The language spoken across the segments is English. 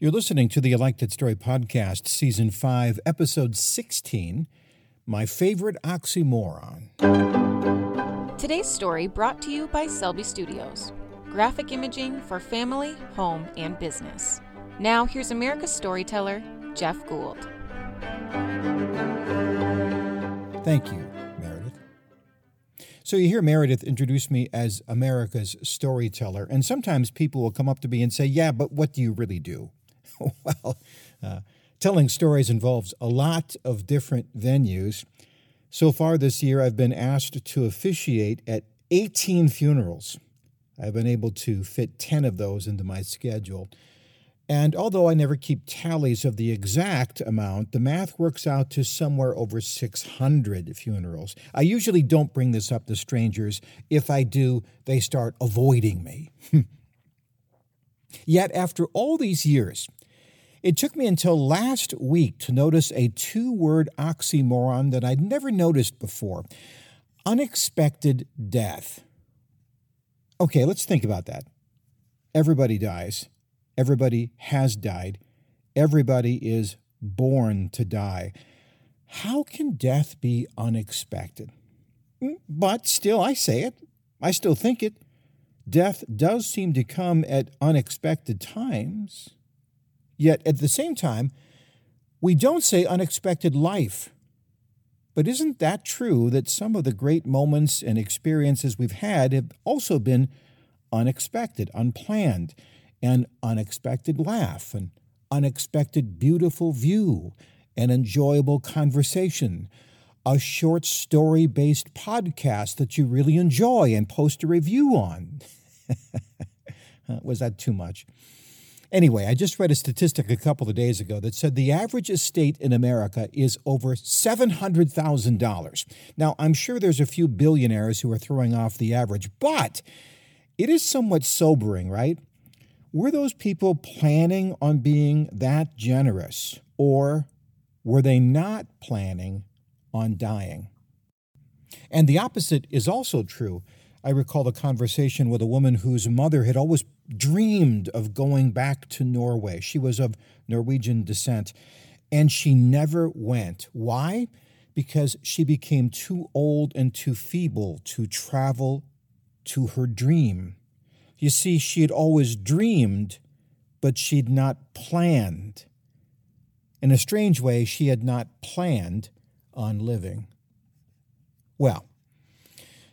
You're listening to the I Like That Story Podcast, Season 5, Episode 16 My Favorite Oxymoron. Today's story brought to you by Selby Studios, graphic imaging for family, home, and business. Now, here's America's storyteller, Jeff Gould. Thank you, Meredith. So, you hear Meredith introduce me as America's storyteller, and sometimes people will come up to me and say, Yeah, but what do you really do? well, uh, telling stories involves a lot of different venues. So far this year, I've been asked to officiate at 18 funerals. I've been able to fit 10 of those into my schedule. And although I never keep tallies of the exact amount, the math works out to somewhere over 600 funerals. I usually don't bring this up to strangers. If I do, they start avoiding me. Yet, after all these years, it took me until last week to notice a two word oxymoron that I'd never noticed before unexpected death. Okay, let's think about that. Everybody dies, everybody has died, everybody is born to die. How can death be unexpected? Mm, but still, I say it, I still think it. Death does seem to come at unexpected times. Yet at the same time, we don't say unexpected life. But isn't that true that some of the great moments and experiences we've had have also been unexpected, unplanned, an unexpected laugh, an unexpected beautiful view, an enjoyable conversation, a short story based podcast that you really enjoy and post a review on? Was that too much? Anyway, I just read a statistic a couple of days ago that said the average estate in America is over $700,000. Now, I'm sure there's a few billionaires who are throwing off the average, but it is somewhat sobering, right? Were those people planning on being that generous, or were they not planning on dying? And the opposite is also true. I recall a conversation with a woman whose mother had always dreamed of going back to Norway. She was of Norwegian descent, and she never went. Why? Because she became too old and too feeble to travel to her dream. You see, she had always dreamed, but she'd not planned. In a strange way, she had not planned on living. Well,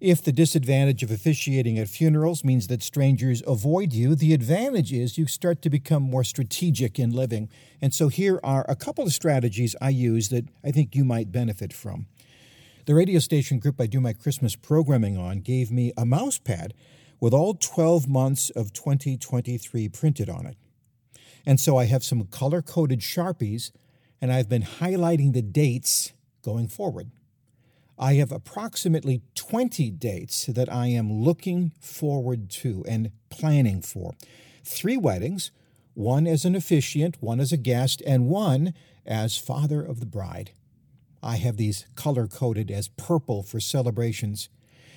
if the disadvantage of officiating at funerals means that strangers avoid you, the advantage is you start to become more strategic in living. And so here are a couple of strategies I use that I think you might benefit from. The radio station group I do my Christmas programming on gave me a mouse pad with all 12 months of 2023 printed on it. And so I have some color coded Sharpies, and I've been highlighting the dates going forward. I have approximately 20 dates that I am looking forward to and planning for. Three weddings, one as an officiant, one as a guest, and one as father of the bride. I have these color coded as purple for celebrations.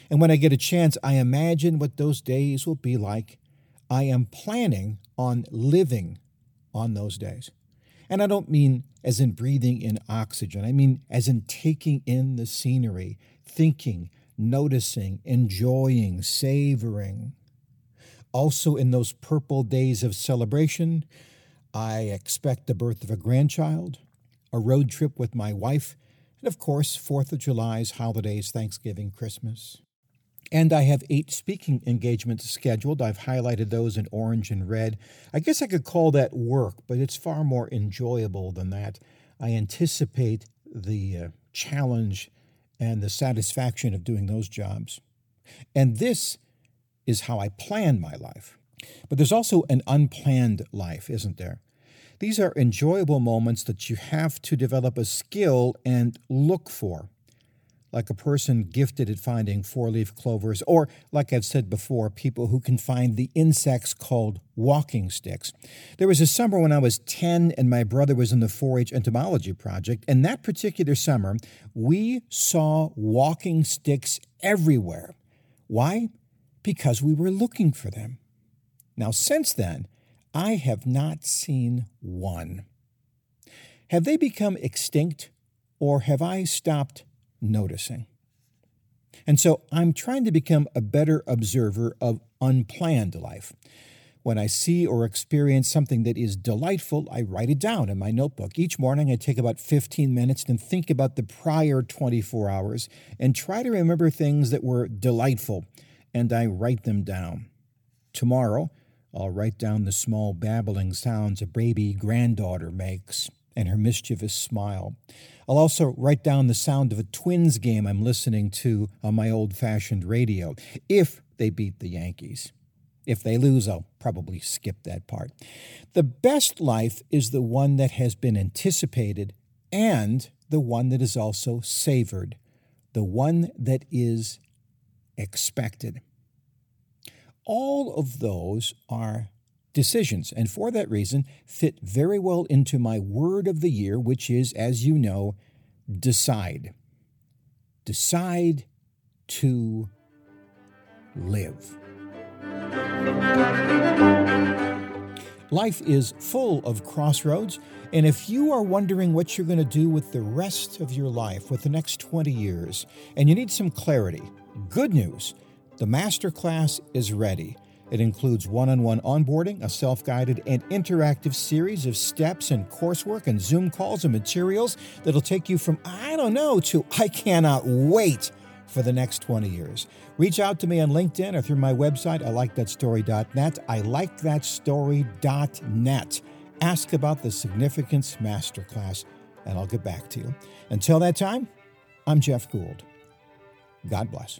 And when I get a chance, I imagine what those days will be like. I am planning on living on those days. And I don't mean as in breathing in oxygen, I mean as in taking in the scenery, thinking, noticing, enjoying, savoring. Also, in those purple days of celebration, I expect the birth of a grandchild, a road trip with my wife, and of course, Fourth of July's holidays, Thanksgiving, Christmas. And I have eight speaking engagements scheduled. I've highlighted those in orange and red. I guess I could call that work, but it's far more enjoyable than that. I anticipate the uh, challenge and the satisfaction of doing those jobs. And this is how I plan my life. But there's also an unplanned life, isn't there? These are enjoyable moments that you have to develop a skill and look for like a person gifted at finding four leaf clovers, or, like I've said before, people who can find the insects called walking sticks. There was a summer when I was 10 and my brother was in the 4 H entomology project, and that particular summer, we saw walking sticks everywhere. Why? Because we were looking for them. Now, since then, I have not seen one. Have they become extinct, or have I stopped noticing? And so I'm trying to become a better observer of unplanned life. When I see or experience something that is delightful, I write it down in my notebook. Each morning, I take about 15 minutes and think about the prior 24 hours and try to remember things that were delightful, and I write them down. Tomorrow, I'll write down the small babbling sounds a baby granddaughter makes and her mischievous smile. I'll also write down the sound of a Twins game I'm listening to on my old fashioned radio, if they beat the Yankees. If they lose, I'll probably skip that part. The best life is the one that has been anticipated and the one that is also savored, the one that is expected. All of those are decisions, and for that reason, fit very well into my word of the year, which is, as you know, decide. Decide to live. Life is full of crossroads, and if you are wondering what you're going to do with the rest of your life, with the next 20 years, and you need some clarity, good news the masterclass is ready. It includes one on one onboarding, a self guided and interactive series of steps and coursework and Zoom calls and materials that'll take you from I don't know to I cannot wait for the next 20 years. Reach out to me on LinkedIn or through my website, I like that story.net. I like that story.net. Ask about the Significance Masterclass, and I'll get back to you. Until that time, I'm Jeff Gould. God bless.